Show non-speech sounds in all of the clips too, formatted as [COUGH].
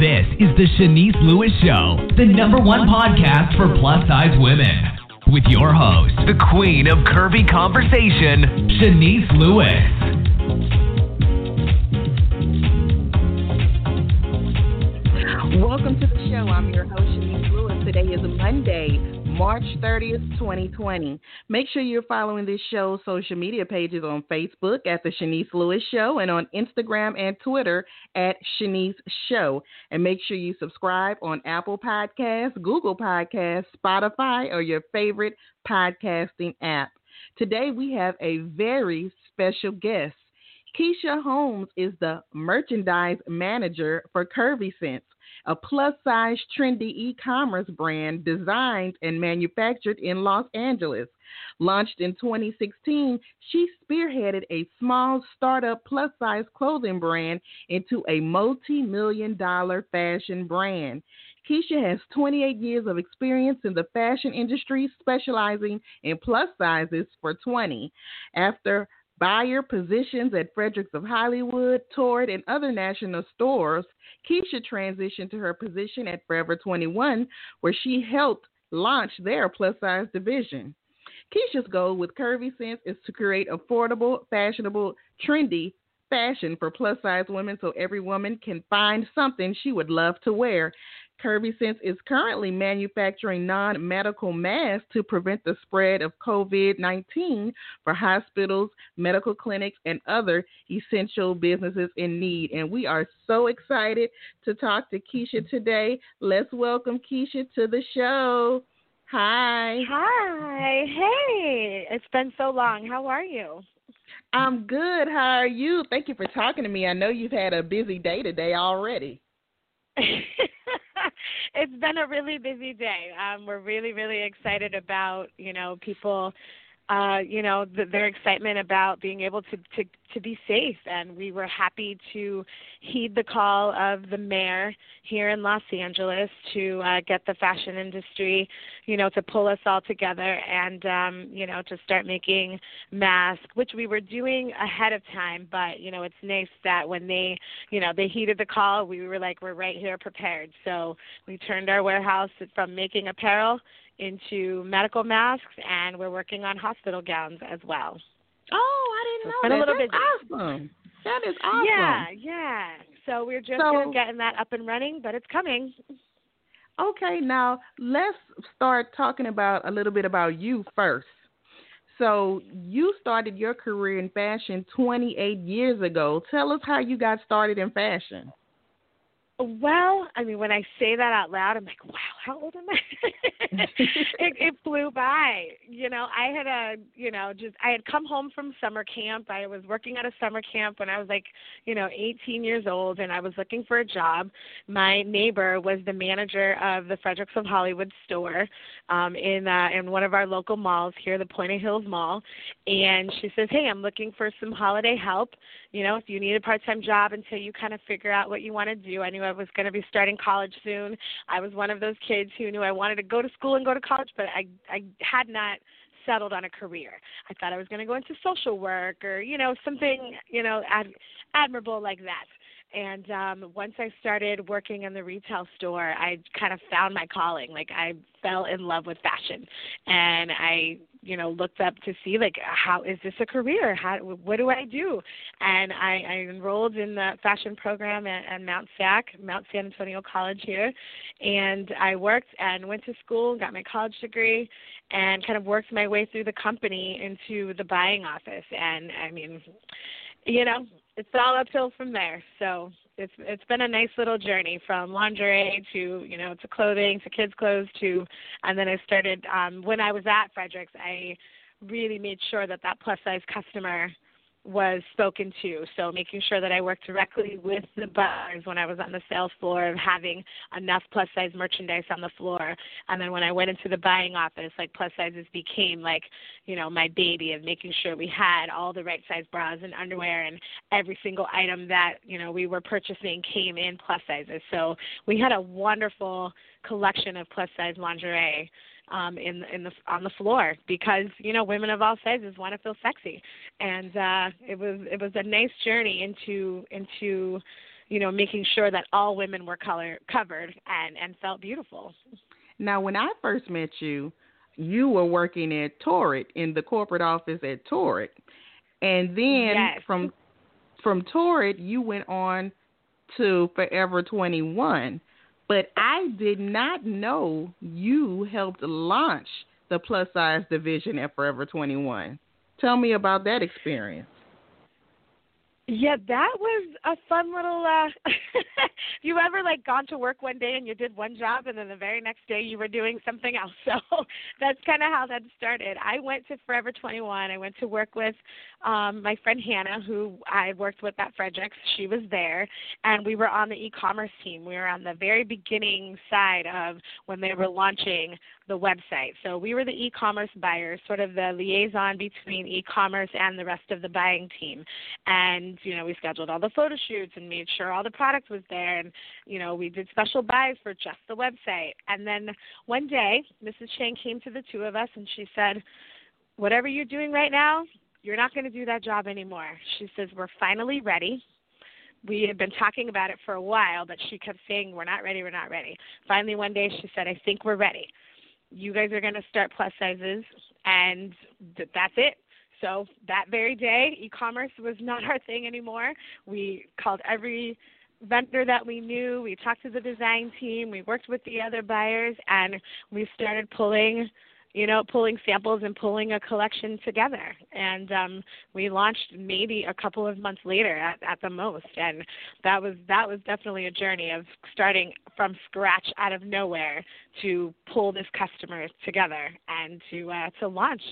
This is the Shanice Lewis Show, the number one podcast for plus size women. With your host, the queen of curvy conversation, Shanice Lewis. Welcome to the show. I'm your host, Shanice Lewis. Today is Monday, March 30th, 2020. Make sure you're following this show's social media pages on Facebook at The Shanice Lewis Show and on Instagram and Twitter at Shanice Show. And make sure you subscribe on Apple Podcasts, Google Podcasts, Spotify, or your favorite podcasting app. Today we have a very special guest. Keisha Holmes is the merchandise manager for Curvy Sense a plus size trendy e commerce brand designed and manufactured in Los Angeles. Launched in 2016, she spearheaded a small startup plus size clothing brand into a multi million dollar fashion brand. Keisha has 28 years of experience in the fashion industry, specializing in plus sizes for 20. After buyer positions at Fredericks of Hollywood, Torrid, and other national stores, Keisha transitioned to her position at Forever 21, where she helped launch their plus size division. Keisha's goal with Curvy Sense is to create affordable, fashionable, trendy fashion for plus size women so every woman can find something she would love to wear. Curvy Sense is currently manufacturing non medical masks to prevent the spread of COVID 19 for hospitals, medical clinics, and other essential businesses in need. And we are so excited to talk to Keisha today. Let's welcome Keisha to the show. Hi. Hi. Hey. It's been so long. How are you? I'm good. How are you? Thank you for talking to me. I know you've had a busy day today already. [LAUGHS] it's been a really busy day. Um, we're really, really excited about you know people uh, you know, the, their excitement about being able to, to, to be safe. And we were happy to heed the call of the mayor here in Los Angeles to uh, get the fashion industry, you know, to pull us all together and, um, you know, to start making masks, which we were doing ahead of time. But, you know, it's nice that when they, you know, they heeded the call, we were like, we're right here prepared. So we turned our warehouse from making apparel into medical masks, and we're working on hospital gowns as well. Oh, I didn't so know that. A little That's busy. awesome. That is awesome. Yeah, yeah. So we're just so, getting that up and running, but it's coming. Okay, now let's start talking about a little bit about you first. So you started your career in fashion 28 years ago. Tell us how you got started in fashion. Well, I mean, when I say that out loud, I'm like, wow, how old am I? [LAUGHS] it, it flew by. You know, I had a, you know, just I had come home from summer camp. I was working at a summer camp when I was like, you know, 18 years old, and I was looking for a job. My neighbor was the manager of the Fredericks of Hollywood store um, in uh, in one of our local malls here, the Puente Hills Mall, and she says, hey, I'm looking for some holiday help. You know, if you need a part-time job until you kind of figure out what you want to do. I knew I was going to be starting college soon. I was one of those kids who knew I wanted to go to school and go to college, but I I had not settled on a career. I thought I was going to go into social work or you know something you know ad, admirable like that. And um, once I started working in the retail store, I kind of found my calling. Like I fell in love with fashion, and I you know looked up to see like how is this a career? How what do i do? And i i enrolled in the fashion program at, at mount sac mount san antonio college here. And i worked and went to school got my college degree and kind of worked my way through the company into the buying office. And i mean you know it's all uphill from there. So it's it's been a nice little journey from lingerie to you know to clothing to kids clothes to and then I started um when I was at Fredericks I really made sure that that plus size customer was spoken to. So making sure that I worked directly with the buyers when I was on the sales floor of having enough plus size merchandise on the floor. And then when I went into the buying office, like plus sizes became like, you know, my baby of making sure we had all the right size bras and underwear and every single item that, you know, we were purchasing came in plus sizes. So we had a wonderful collection of plus size lingerie um, in in the on the floor because you know women of all sizes want to feel sexy, and uh, it was it was a nice journey into into you know, making sure that all women were color covered and and felt beautiful. Now, when I first met you, you were working at Torrid in the corporate office at Torrid, and then yes. from from Torrid you went on to Forever 21. But I did not know you helped launch the plus size division at Forever 21. Tell me about that experience. Yeah, that was a fun little. uh [LAUGHS] You ever like gone to work one day and you did one job, and then the very next day you were doing something else? [LAUGHS] So that's kind of how that started. I went to Forever 21. I went to work with um my friend Hannah, who I worked with at Fredericks. She was there, and we were on the e-commerce team. We were on the very beginning side of when they were launching the website. So we were the e-commerce buyers, sort of the liaison between e-commerce and the rest of the buying team. And you know, we scheduled all the photo shoots and made sure all the product was there. And you know, we did special buys for just the website. And then one day, Mrs. Chang came to the two of us and she said, "Whatever you're doing right now, you're not going to do that job anymore." She says, "We're finally ready." we had been talking about it for a while, but she kept saying, We're not ready, we're not ready. Finally, one day she said, I think we're ready you guys are going to start plus sizes, and th- that's it. So that very day, e-commerce was not our thing anymore. We called every vendor that we knew. We talked to the design team. We worked with the other buyers, and we started pulling you know, pulling samples and pulling a collection together. And um, we launched maybe a couple of months later at, at the most. And that was that was definitely a journey of starting from scratch out of nowhere to pull this customer together and to uh, to launch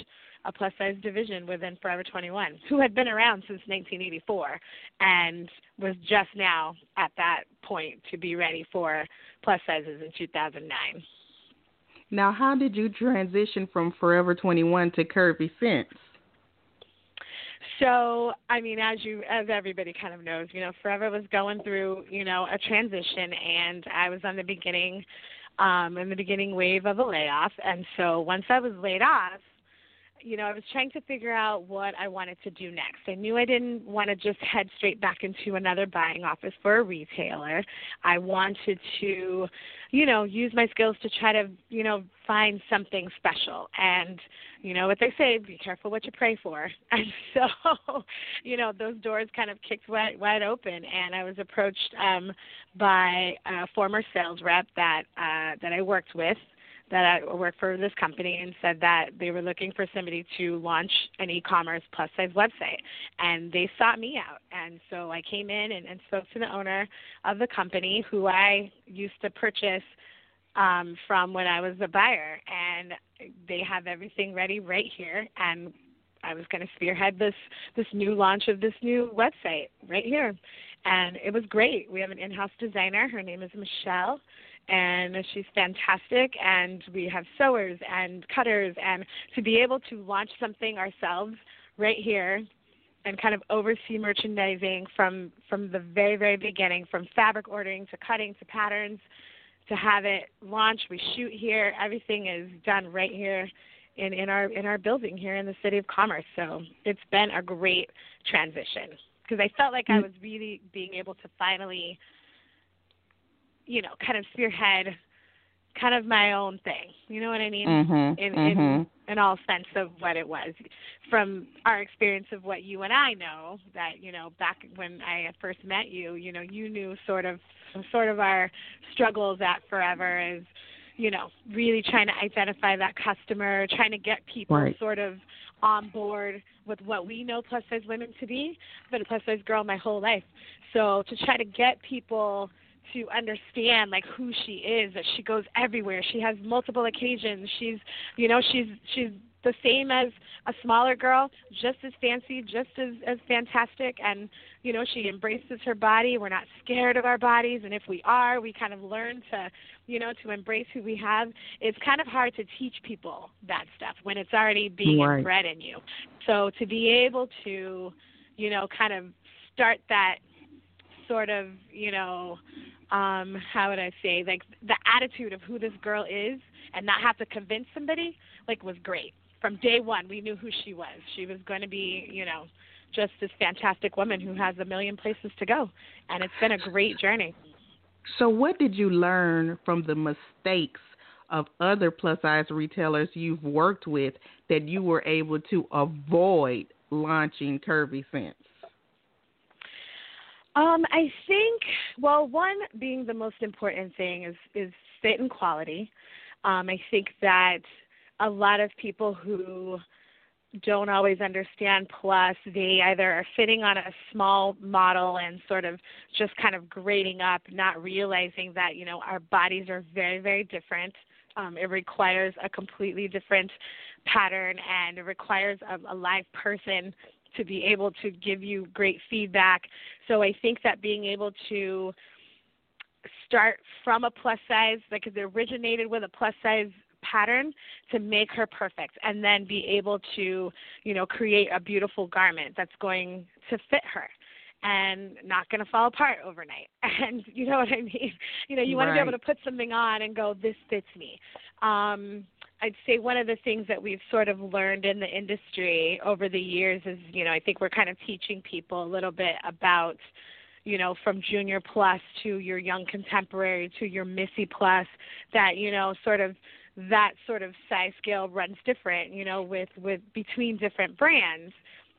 a plus size division within Forever 21, who had been around since 1984 and was just now at that point to be ready for plus sizes in 2009. Now, how did you transition from Forever 21 to Curvy Sense? So, I mean, as you, as everybody kind of knows, you know, Forever was going through, you know, a transition, and I was on the beginning, um, in the beginning wave of a layoff, and so once I was laid off, you know, I was trying to figure out what I wanted to do next. I knew I didn't want to just head straight back into another buying office for a retailer. I wanted to, you know, use my skills to try to, you know, find something special. And, you know what they say, be careful what you pray for. [LAUGHS] And so, [LAUGHS] you know, those doors kind of kicked wide, wide open and I was approached um by a former sales rep that uh that I worked with that I work for this company and said that they were looking for somebody to launch an e-commerce plus size website. And they sought me out. And so I came in and, and spoke to the owner of the company who I used to purchase um, from when I was a buyer. And they have everything ready right here. And I was going to spearhead this this new launch of this new website right here. And it was great. We have an in-house designer. Her name is Michelle and she's fantastic and we have sewers and cutters and to be able to launch something ourselves right here and kind of oversee merchandising from from the very very beginning from fabric ordering to cutting to patterns to have it launch we shoot here everything is done right here in in our in our building here in the city of commerce so it's been a great transition because i felt like i mm. was really being able to finally you know, kind of spearhead kind of my own thing. You know what I mean? Mm-hmm, in mm-hmm. in in all sense of what it was. From our experience of what you and I know, that, you know, back when I first met you, you know, you knew sort of sort of our struggles at forever is you know, really trying to identify that customer, trying to get people right. sort of on board with what we know plus size women to be. I've been a plus size girl my whole life. So to try to get people to understand like who she is that she goes everywhere. She has multiple occasions. She's you know she's she's the same as a smaller girl just as fancy just as as fantastic. And you know she embraces her body. We're not scared of our bodies. And if we are we kind of learn to you know to embrace who we have. It's kind of hard to teach people that stuff when it's already being right. bred in you. So to be able to you know kind of start that sort of you know um how would i say like the attitude of who this girl is and not have to convince somebody like was great from day one we knew who she was she was going to be you know just this fantastic woman who has a million places to go. And it's been a great journey. So, what did you learn from the mistakes of other plus size retailers you've worked with that you were able to avoid launching Curvy Sense? Um, I think well, one being the most important thing is is fit and quality. Um, I think that a lot of people who don't always understand plus they either are fitting on a small model and sort of just kind of grading up not realizing that you know our bodies are very very different um, it requires a completely different pattern and it requires a, a live person to be able to give you great feedback. So I think that being able to start from a plus size, like it originated with a plus size pattern to make her perfect and then be able to, you know, create a beautiful garment that's going to fit her and not going to fall apart overnight. [LAUGHS] And you know what I mean? You know, you want right. to be able to put something on and go, this fits me. Um, I'd say one of the things that we've sort of learned in the industry over the years is, you know, I think we're kind of teaching people a little bit about, you know, from junior plus to your young contemporary to your Missy plus, that, you know, sort of that sort of size scale runs different, you know, with, with between different brands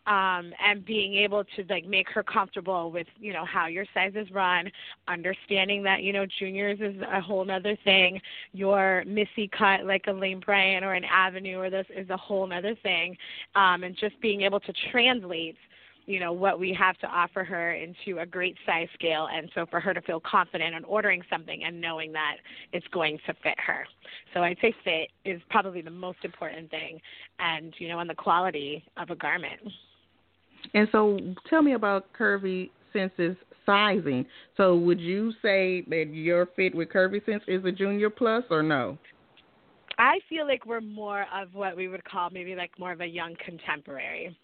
um, and being able to like make her comfortable with you know how your sizes run, understanding that you know juniors is a whole other thing. Your Missy cut like a Lane Bryant or an Avenue or this is a whole other thing, um, and just being able to translate you know what we have to offer her into a great size scale and so for her to feel confident in ordering something and knowing that it's going to fit her so i'd say fit is probably the most important thing and you know and the quality of a garment and so tell me about Curvy Sense's sizing. So would you say that your fit with Curvy Sense is a junior plus or no? I feel like we're more of what we would call maybe like more of a young contemporary,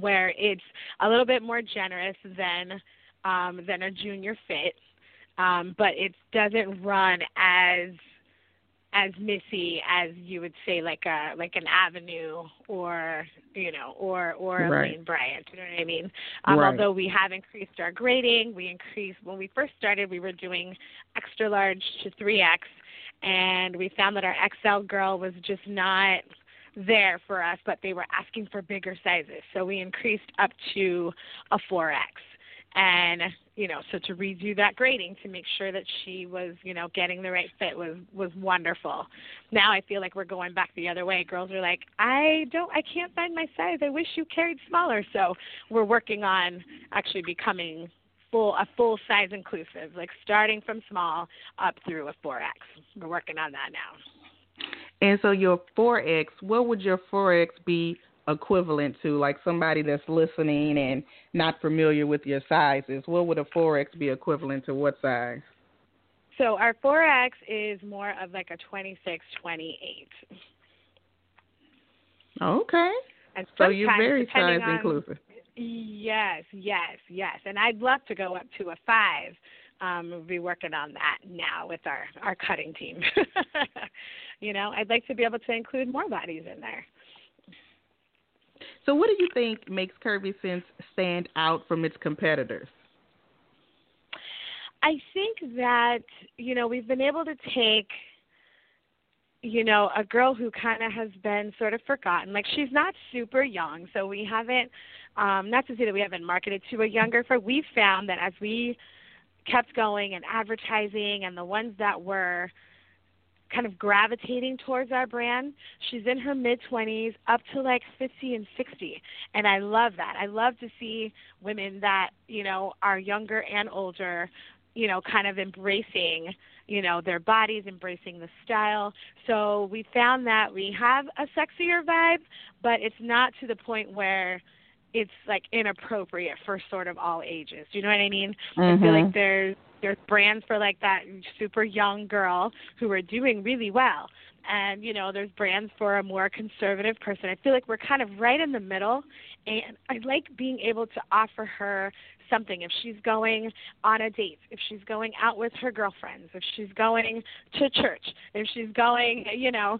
where it's a little bit more generous than um, than a junior fit, um, but it doesn't run as as Missy as you would say like a like an Avenue or you know or or a right. Lane Bryant. You know what I mean? Um, right. Although we have increased our grading, we increased when we first started. We were doing extra large to three X, and we found that our XL girl was just not there for us, but they were asking for bigger sizes. So we increased up to a 4X and you know so to redo that grading to make sure that she was you know getting the right fit was was wonderful. Now i feel like we're going back the other way. Girls are like i don't i can't find my size. I wish you carried smaller. So we're working on actually becoming full a full size inclusive like starting from small up through a 4x we're working on that now. And so your 4x what would your 4x be equivalent to, like somebody that's listening and not familiar with your sizes? What would a 4X be equivalent to what size? So our 4X is more of like a 26, 28. Okay. And so you're very size on, inclusive. Yes, yes, yes. And I'd love to go up to a five. Um, we'll be working on that now with our our cutting team. [LAUGHS] you know, I'd like to be able to include more bodies in there. So, what do you think makes Curvy Sense stand out from its competitors? I think that you know we've been able to take you know a girl who kind of has been sort of forgotten like she's not super young so we haven't um not to say that we haven't marketed to a younger for we've found that as we kept going and advertising and the ones that were kind of gravitating towards our brand. She's in her mid 20s up to like 50 and 60. And I love that. I love to see women that, you know, are younger and older, you know, kind of embracing, you know, their bodies, embracing the style. So we found that we have a sexier vibe, but it's not to the point where it's like inappropriate for sort of all ages. Do you know what I mean? Mm-hmm. I feel like there's there's brands for like that super young girl who are doing really well and you know there's brands for a more conservative person i feel like we're kind of right in the middle and i like being able to offer her something. If she's going on a date, if she's going out with her girlfriends, if she's going to church, if she's going, you know,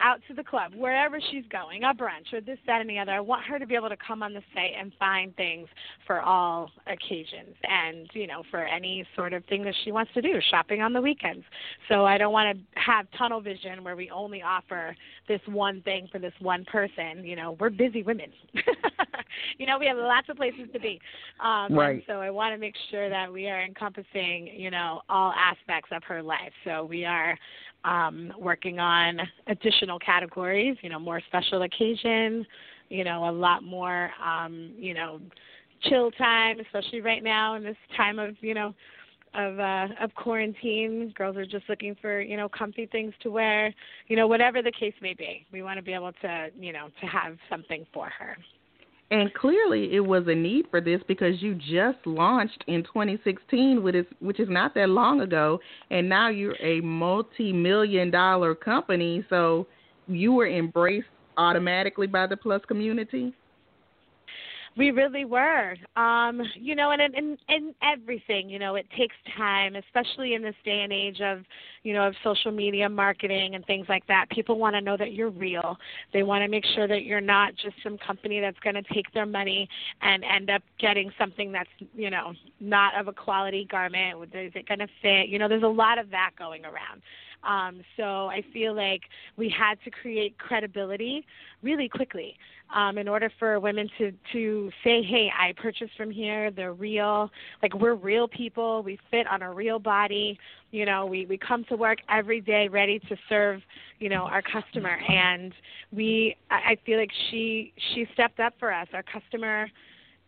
out to the club, wherever she's going, a brunch or this, that, and the other, I want her to be able to come on the site and find things for all occasions and, you know, for any sort of thing that she wants to do, shopping on the weekends. So I don't want to have tunnel vision where we only offer this one thing for this one person. You know, we're busy women. [LAUGHS] you know, we have lots of places to be. Um, right. so I want to make sure that we are encompassing, you know, all aspects of her life. So we are um, working on additional categories, you know, more special occasion, you know, a lot more, um, you know, chill time, especially right now in this time of, you know, of uh of quarantine. Girls are just looking for you know comfy things to wear you know whatever the case may be. We want to be able to you know to have something for her. And clearly it was a need for this because you just launched in 2016 which is which is not that long ago and now you're a multi-million dollar company. So you were embraced automatically by the plus community we really were. Um, you know, and in in everything, you know, it takes time, especially in this day and age of, you know, of social media marketing and things like that. People want to know that you're real. They want to make sure that you're not just some company that's going to take their money and end up getting something that's, you know, not of a quality garment. Is it going to fit? You know, there's a lot of that going around. Um, so I feel like we had to create credibility really quickly um, in order for women to to say, "Hey, I purchased from here. They're real. Like we're real people. We fit on a real body. You know, we we come to work every day ready to serve, you know, our customer. And we, I, I feel like she she stepped up for us. Our customer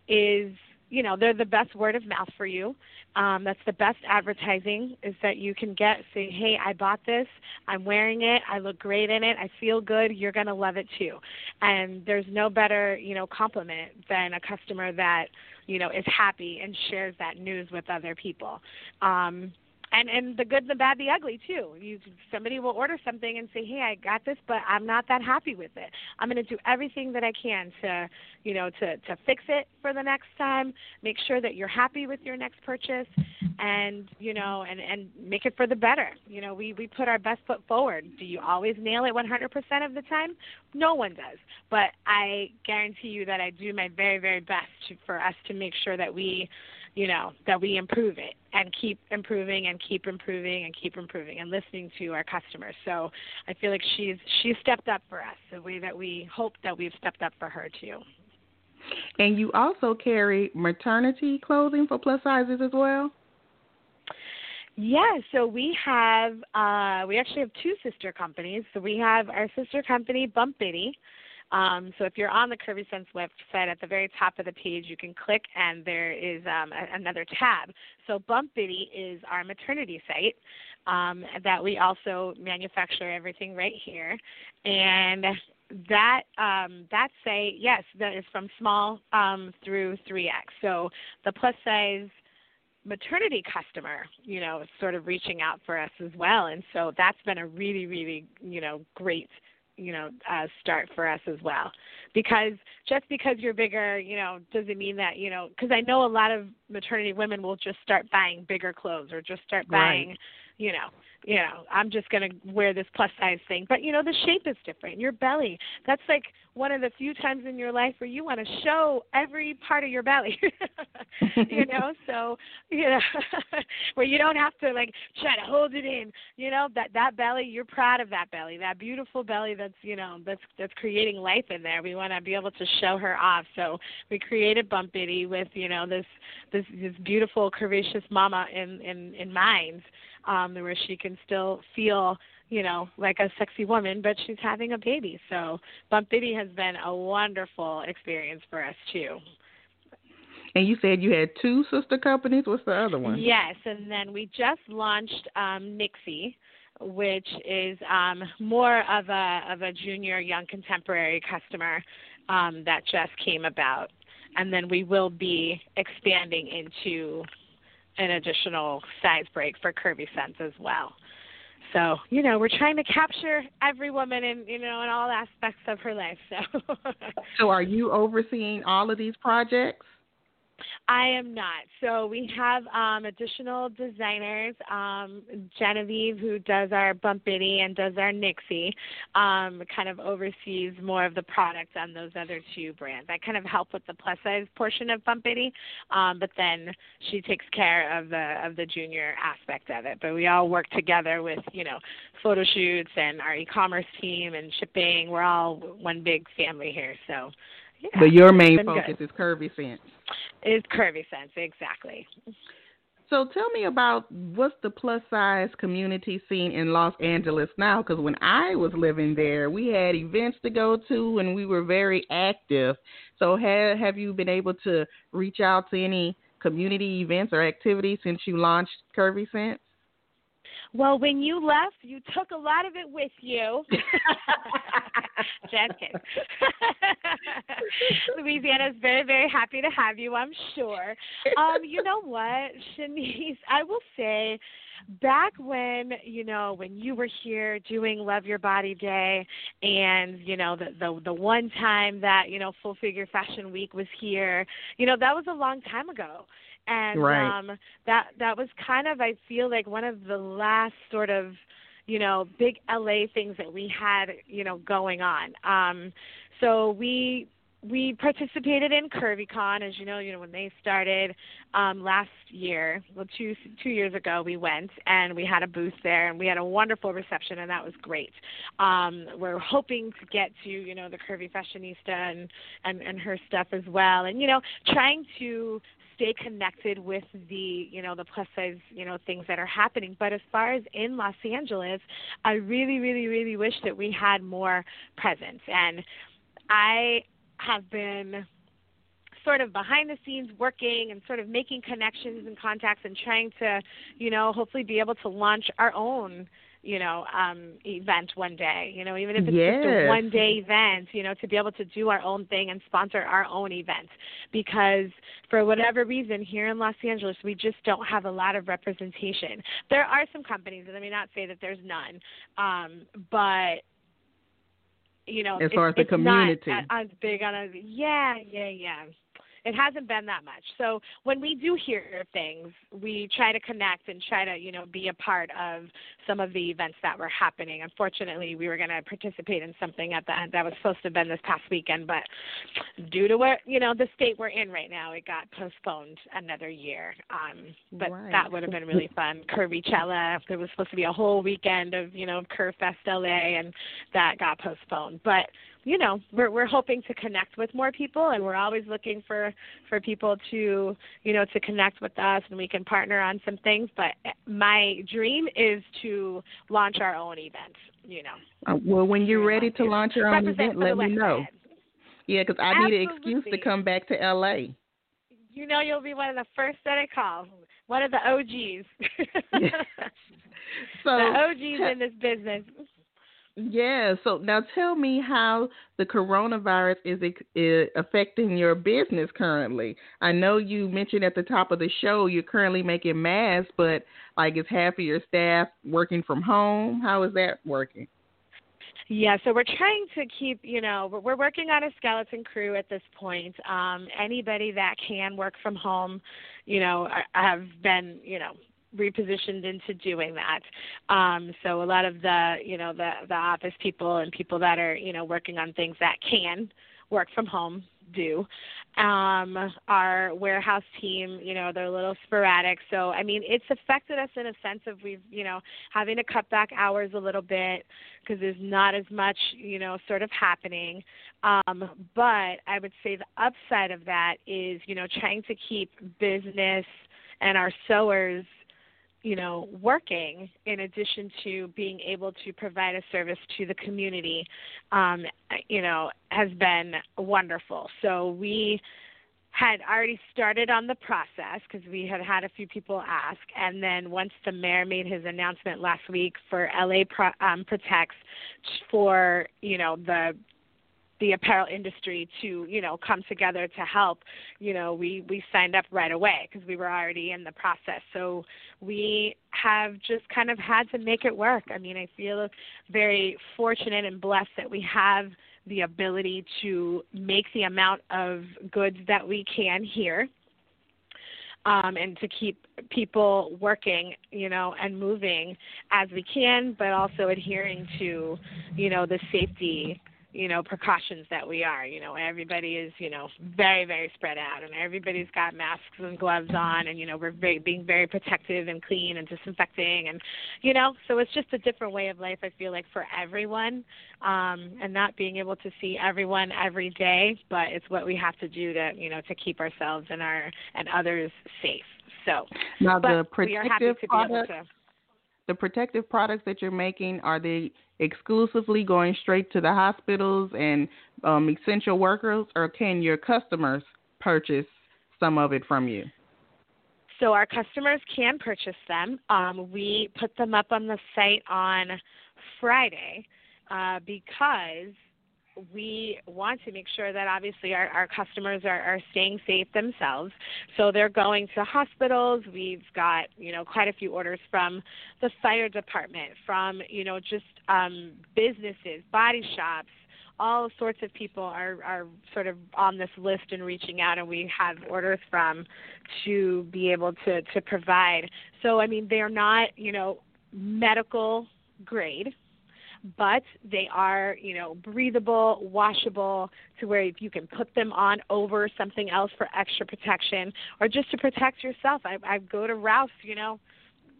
is you know they're the best word of mouth for you. Um, that's the best advertising is that you can get. Say hey i bought this. I'm wearing it. I look great in it. I feel good. You're going to love it too. And there's no better you know compliment than a customer that you know is happy and shares that news with other people. Um, and and the good, the bad, the ugly too. You somebody will order something and say, "Hey, I got this, but I'm not that happy with it. I'm going to do everything that I can to, you know, to to fix it for the next time. Make sure that you're happy with your next purchase, and you know, and and make it for the better. You know, we we put our best foot forward. Do you always nail it 100% of the time? No one does, but I guarantee you that I do my very very best to, for us to make sure that we you know that we improve it and keep improving and keep improving and keep improving and listening to our customers. So i feel like she's she's stepped up for us the way that we hope that we've stepped up for her too. And you also carry maternity clothing for plus sizes as well? Yeah, so we have uh, we actually have two sister companies. So we have our sister company Bump Bitty, um, so if you're on the Curvy Sense website, at the very top of the page, you can click and there is um, a, another tab. So Bump Bitty is our maternity site um, that we also manufacture everything right here. And that um, that site, yes, that is from small um, through 3X. So the plus size maternity customer, you know, is sort of reaching out for us as well. And so that's been a really, really, you know, great – you know uh, start for us as well because just because you're bigger you know doesn't mean that you know because i know a lot of maternity women will just start buying bigger clothes or just start buying right. You know you know, I'm just going to wear this plus size thing. But, you know, the shape is different. Your belly, that's like one of the few times in your life where you want to show every part of your belly. [LAUGHS] you know, so, you know, [LAUGHS] where you don't have to like try to hold it in, you know, that that belly, you're proud of that belly, that beautiful belly that's, you know, that's that's creating life in there. We want to be able to show her off. So, we created Bump Bitty with, you know, this this this beautiful curvaceous mama in in in mind um, where she can still feel, you know, like a sexy woman, but she's having a baby. So Bump Bitty has been a wonderful experience for us too. And you said you had two sister companies. What's the other one? Yes, and then we just launched um, Nixie, which is um, more of a of a junior young contemporary customer um, that just came about, and then we will be expanding into an additional size break for Curvy Sense as well. So, you know, we're trying to capture every woman in, you know, in all aspects of her life. So [LAUGHS] So are you overseeing all of these projects? I am not. So we have um, additional designers. Um, Genevieve, who does our Bump Bitty and does our Nixie, um, kind of oversees more of the product on those other two brands. I kind of help with the plus size portion of Bump Bitty, um, but then she takes care of the of the junior aspect of it. But we all work together with you know photo shoots and our e-commerce team and shipping. We're all one big family here. So yeah, but your main focus good. is Curvy Sense. Is Curvy Sense exactly? So tell me about what's the plus size community scene in Los Angeles now? Because when I was living there, we had events to go to and we were very active. So have have you been able to reach out to any community events or activities since you launched Curvy Sense? Well, when you left, you took a lot of it with you. [LAUGHS] Just kidding. [LAUGHS] Louisiana is very, very happy to have you, I'm sure. Um, you know what, Shanice, I will say back when you know when you were here doing love your body day and you know the the the one time that you know full figure fashion week was here you know that was a long time ago and right. um that that was kind of I feel like one of the last sort of you know big LA things that we had you know going on um so we we participated in CurvyCon, as you know. You know when they started um, last year, well, two two years ago, we went and we had a booth there, and we had a wonderful reception, and that was great. Um, we're hoping to get to you know the Curvy Fashionista and and and her stuff as well, and you know trying to stay connected with the you know the plus size you know things that are happening. But as far as in los angeles i really really really wish that we had more presence. And i have been sort of behind the scenes working and sort of making connections and contacts and trying to you know hopefully be able to launch our own you know um event one day you know even if it's yes. just a one day event you know to be able to do our own thing and sponsor our own event. Because for whatever reason here in Los Angeles we just don't have a lot of representation. There are some companies and I may not say that there's none um but you know as far as the community. not as big on a yeah yeah yeah it hasn't been that much. So when we do hear things, we try to connect and try to, you know, be a part of some of the events that were happening. Unfortunately, we were going to participate in something at the end that was supposed to have been this past weekend, but due to where, you know, the state we're in right now, it got postponed another year. Um, but right. that would have been really fun. Curvychella, there was supposed to be a whole weekend of, you know, Curvfest LA, and that got postponed. But you know we're we're hoping to connect with more people and we're always looking for for people to you know to connect with us and we can partner on some things. But my dream is to launch our own event you know. Uh, well when you're ready to launch your own event let me know. Yeah because i Absolutely. need an excuse to come back to la you know you'll be one of the first that i call one of the og's [LAUGHS] [LAUGHS] so the og's in this business yeah. So now tell me how the coronavirus is, is affecting your business currently. I know you mentioned at the top of the show you're currently making masks, but like is half of your staff working from home? How is that working? Yeah, so we're trying to keep, you know, we're working on a skeleton crew at this point. Um, anybody that can work from home, you know, have been, you know, repositioned into doing that. Um, so a lot of the you know the the office people and people that are you know working on things that can work from home do. Um, our warehouse team, you know, they're a little sporadic. So I mean, it's affected us in a sense of we've you know having to cut back hours a little bit because there's not as much you know sort of happening. Um, but I would say the upside of that is you know trying to keep business and our sewers you know, working in addition to being able to provide a service to the community, um, you know, has been wonderful. So we had already started on the process because we had had a few people ask, and then once the mayor made his announcement last week for LA Pro, um, Protects for you know the the apparel industry to you know come together to help you know we we signed up right away because we were already in the process. So we have just kind of had to make it work. I mean i feel very fortunate and blessed that we have the ability to make the amount of goods that we can here um, and to keep people working, you know, and moving as we can, but also adhering to, you know, the safety you know precautions that we are you know everybody is you know very very spread out and everybody's got masks and gloves on and you know we're very, being very protective and clean and disinfecting and you know so it's just a different way of life i feel like for everyone um and not being able to see everyone every day but it's what we have to do to you know to keep ourselves and our and others safe. So now the protective products, the protective products that you're making are they exclusively going straight to the hospitals and um, essential workers, or can your customers purchase some of it from you? So our customers can purchase them. Um, we put them up on the site on Friday uh, because we want to make sure that obviously our, our customers are, are staying safe themselves. So they're going to hospitals. We've got, you know, quite a few orders from the fire department, from, you know, just um, businesses, body shops, all sorts of people are, are sort of on this list and reaching out, and we have orders from to be able to, to provide. So, I mean, they're not, you know, medical grade but they are, you know, breathable, washable to where if you can put them on over something else for extra protection or just to protect yourself. I, I go to Ralph's, you know,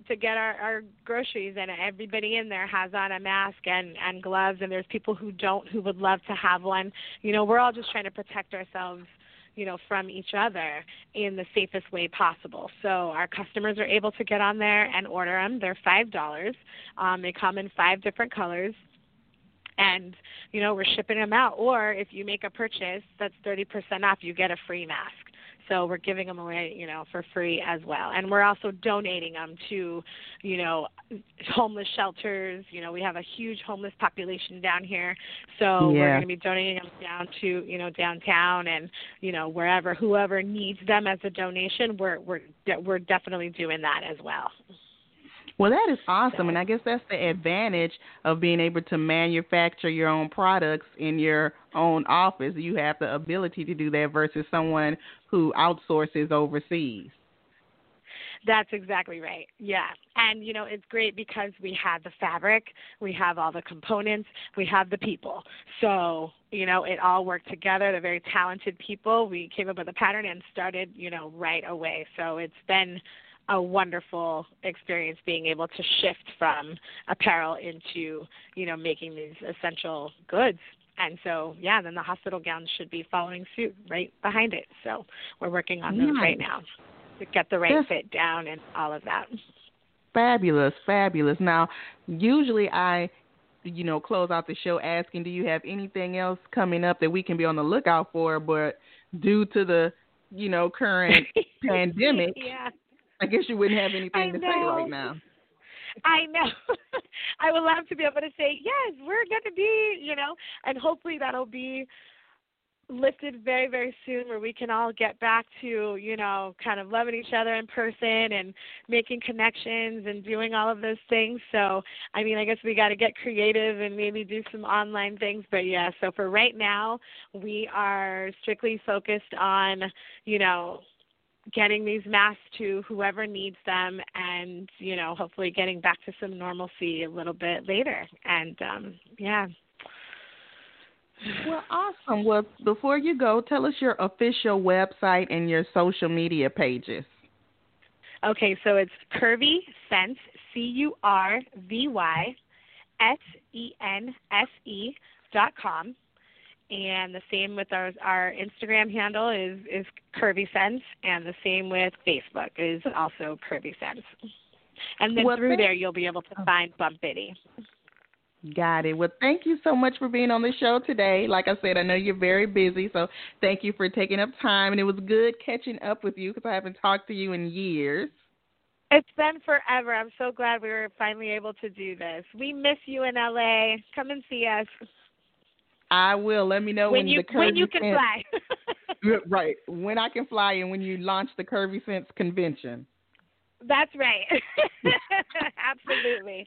to get our, our groceries and everybody in there has on a mask and, and gloves and there's people who don't who would love to have one. You know, we're all just trying to protect ourselves you know, from each other in the safest way possible. So our customers are able to get on there and order them. They're five dollars. Um, they come in five different colors and you know we're shipping them out or if you make a purchase that's 30% off you get a free mask so we're giving them away, you know, for free as well. And we're also donating them to, you know, homeless shelters. You know, we have a huge homeless population down here, so yeah. we're going to be donating them down to, you know, downtown and, you know, wherever whoever needs them as a donation. We're we're we're definitely doing that as well. Well, that is awesome, and I guess that's the advantage of being able to manufacture your own products in your own office. You have the ability to do that versus someone who outsources overseas. That's exactly right. Yeah. And, you know, it's great because we have the fabric, we have all the components, we have the people. So, you know, it all worked together. They're very talented people. We came up with a pattern and started, you know, right away. So it's been a wonderful experience being able to shift from apparel into you know making these essential goods and so yeah then the hospital gowns should be following suit right behind it. So we're working on those right now to get the right fit down and all of that. Fabulous fabulous. Now usually i you know close out the show asking do you have anything else coming up that we can be on the lookout for? But due to the you know current [LAUGHS] pandemic yeah. I guess you wouldn't have anything to say right now. I know. [LAUGHS] I would love to be able to say, yes, we're going to be, you know, and hopefully that'll be lifted very, very soon where we can all get back to, you know, kind of loving each other in person and making connections and doing all of those things. So, I mean, I guess we got to get creative and maybe do some online things. But yeah, so for right now, we are strictly focused on, you know, getting these masks to whoever needs them and you know hopefully getting back to some normalcy a little bit later. And um yeah. Well awesome. Well before you go tell us your official website and your social media pages. Okay so it's curvy sense c u r v y s e n s e dot com and the same with our our Instagram handle is is Curvy Sense, and the same with Facebook is also Curvy Sense. And then well, through there, you'll be able to oh. find Bump Bitty. Got it. Well, thank you so much for being on the show today. Like I said, I know you're very busy, so thank you for taking up time. And it was good catching up with you because I haven't talked to you in years. It's been forever. I'm so glad we were finally able to do this. We miss you in LA. Come and see us. I will. Let me know when, when you the Curvy when you can Sense, fly. [LAUGHS] [LAUGHS] right. When I can fly and when you launch the Curvy Sense convention. That's right. [LAUGHS] Absolutely.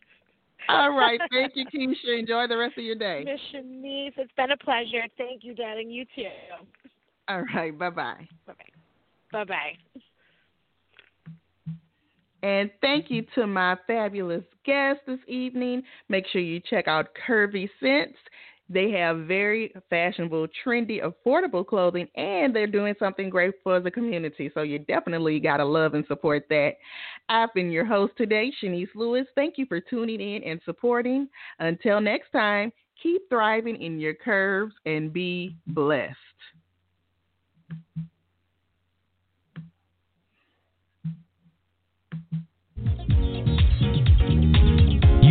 All right. Thank you, Keisha. Enjoy the rest of your day. Miss Shanice, it's been a pleasure. Thank you, darling. You too. All right. Bye bye. Bye bye. Bye bye. And thank you to my fabulous guest this evening. Make sure you check out Curvy Sense. They have very fashionable, trendy, affordable clothing, and they're doing something great for the community. So you definitely got to love and support that. I've been your host today, Shanice Lewis. Thank you for tuning in and supporting. Until next time, keep thriving in your curves and be blessed.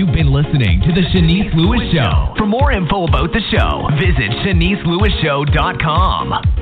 You've been listening to The Shanice Lewis Show. For more info about the show, visit ShaniceLewisShow.com.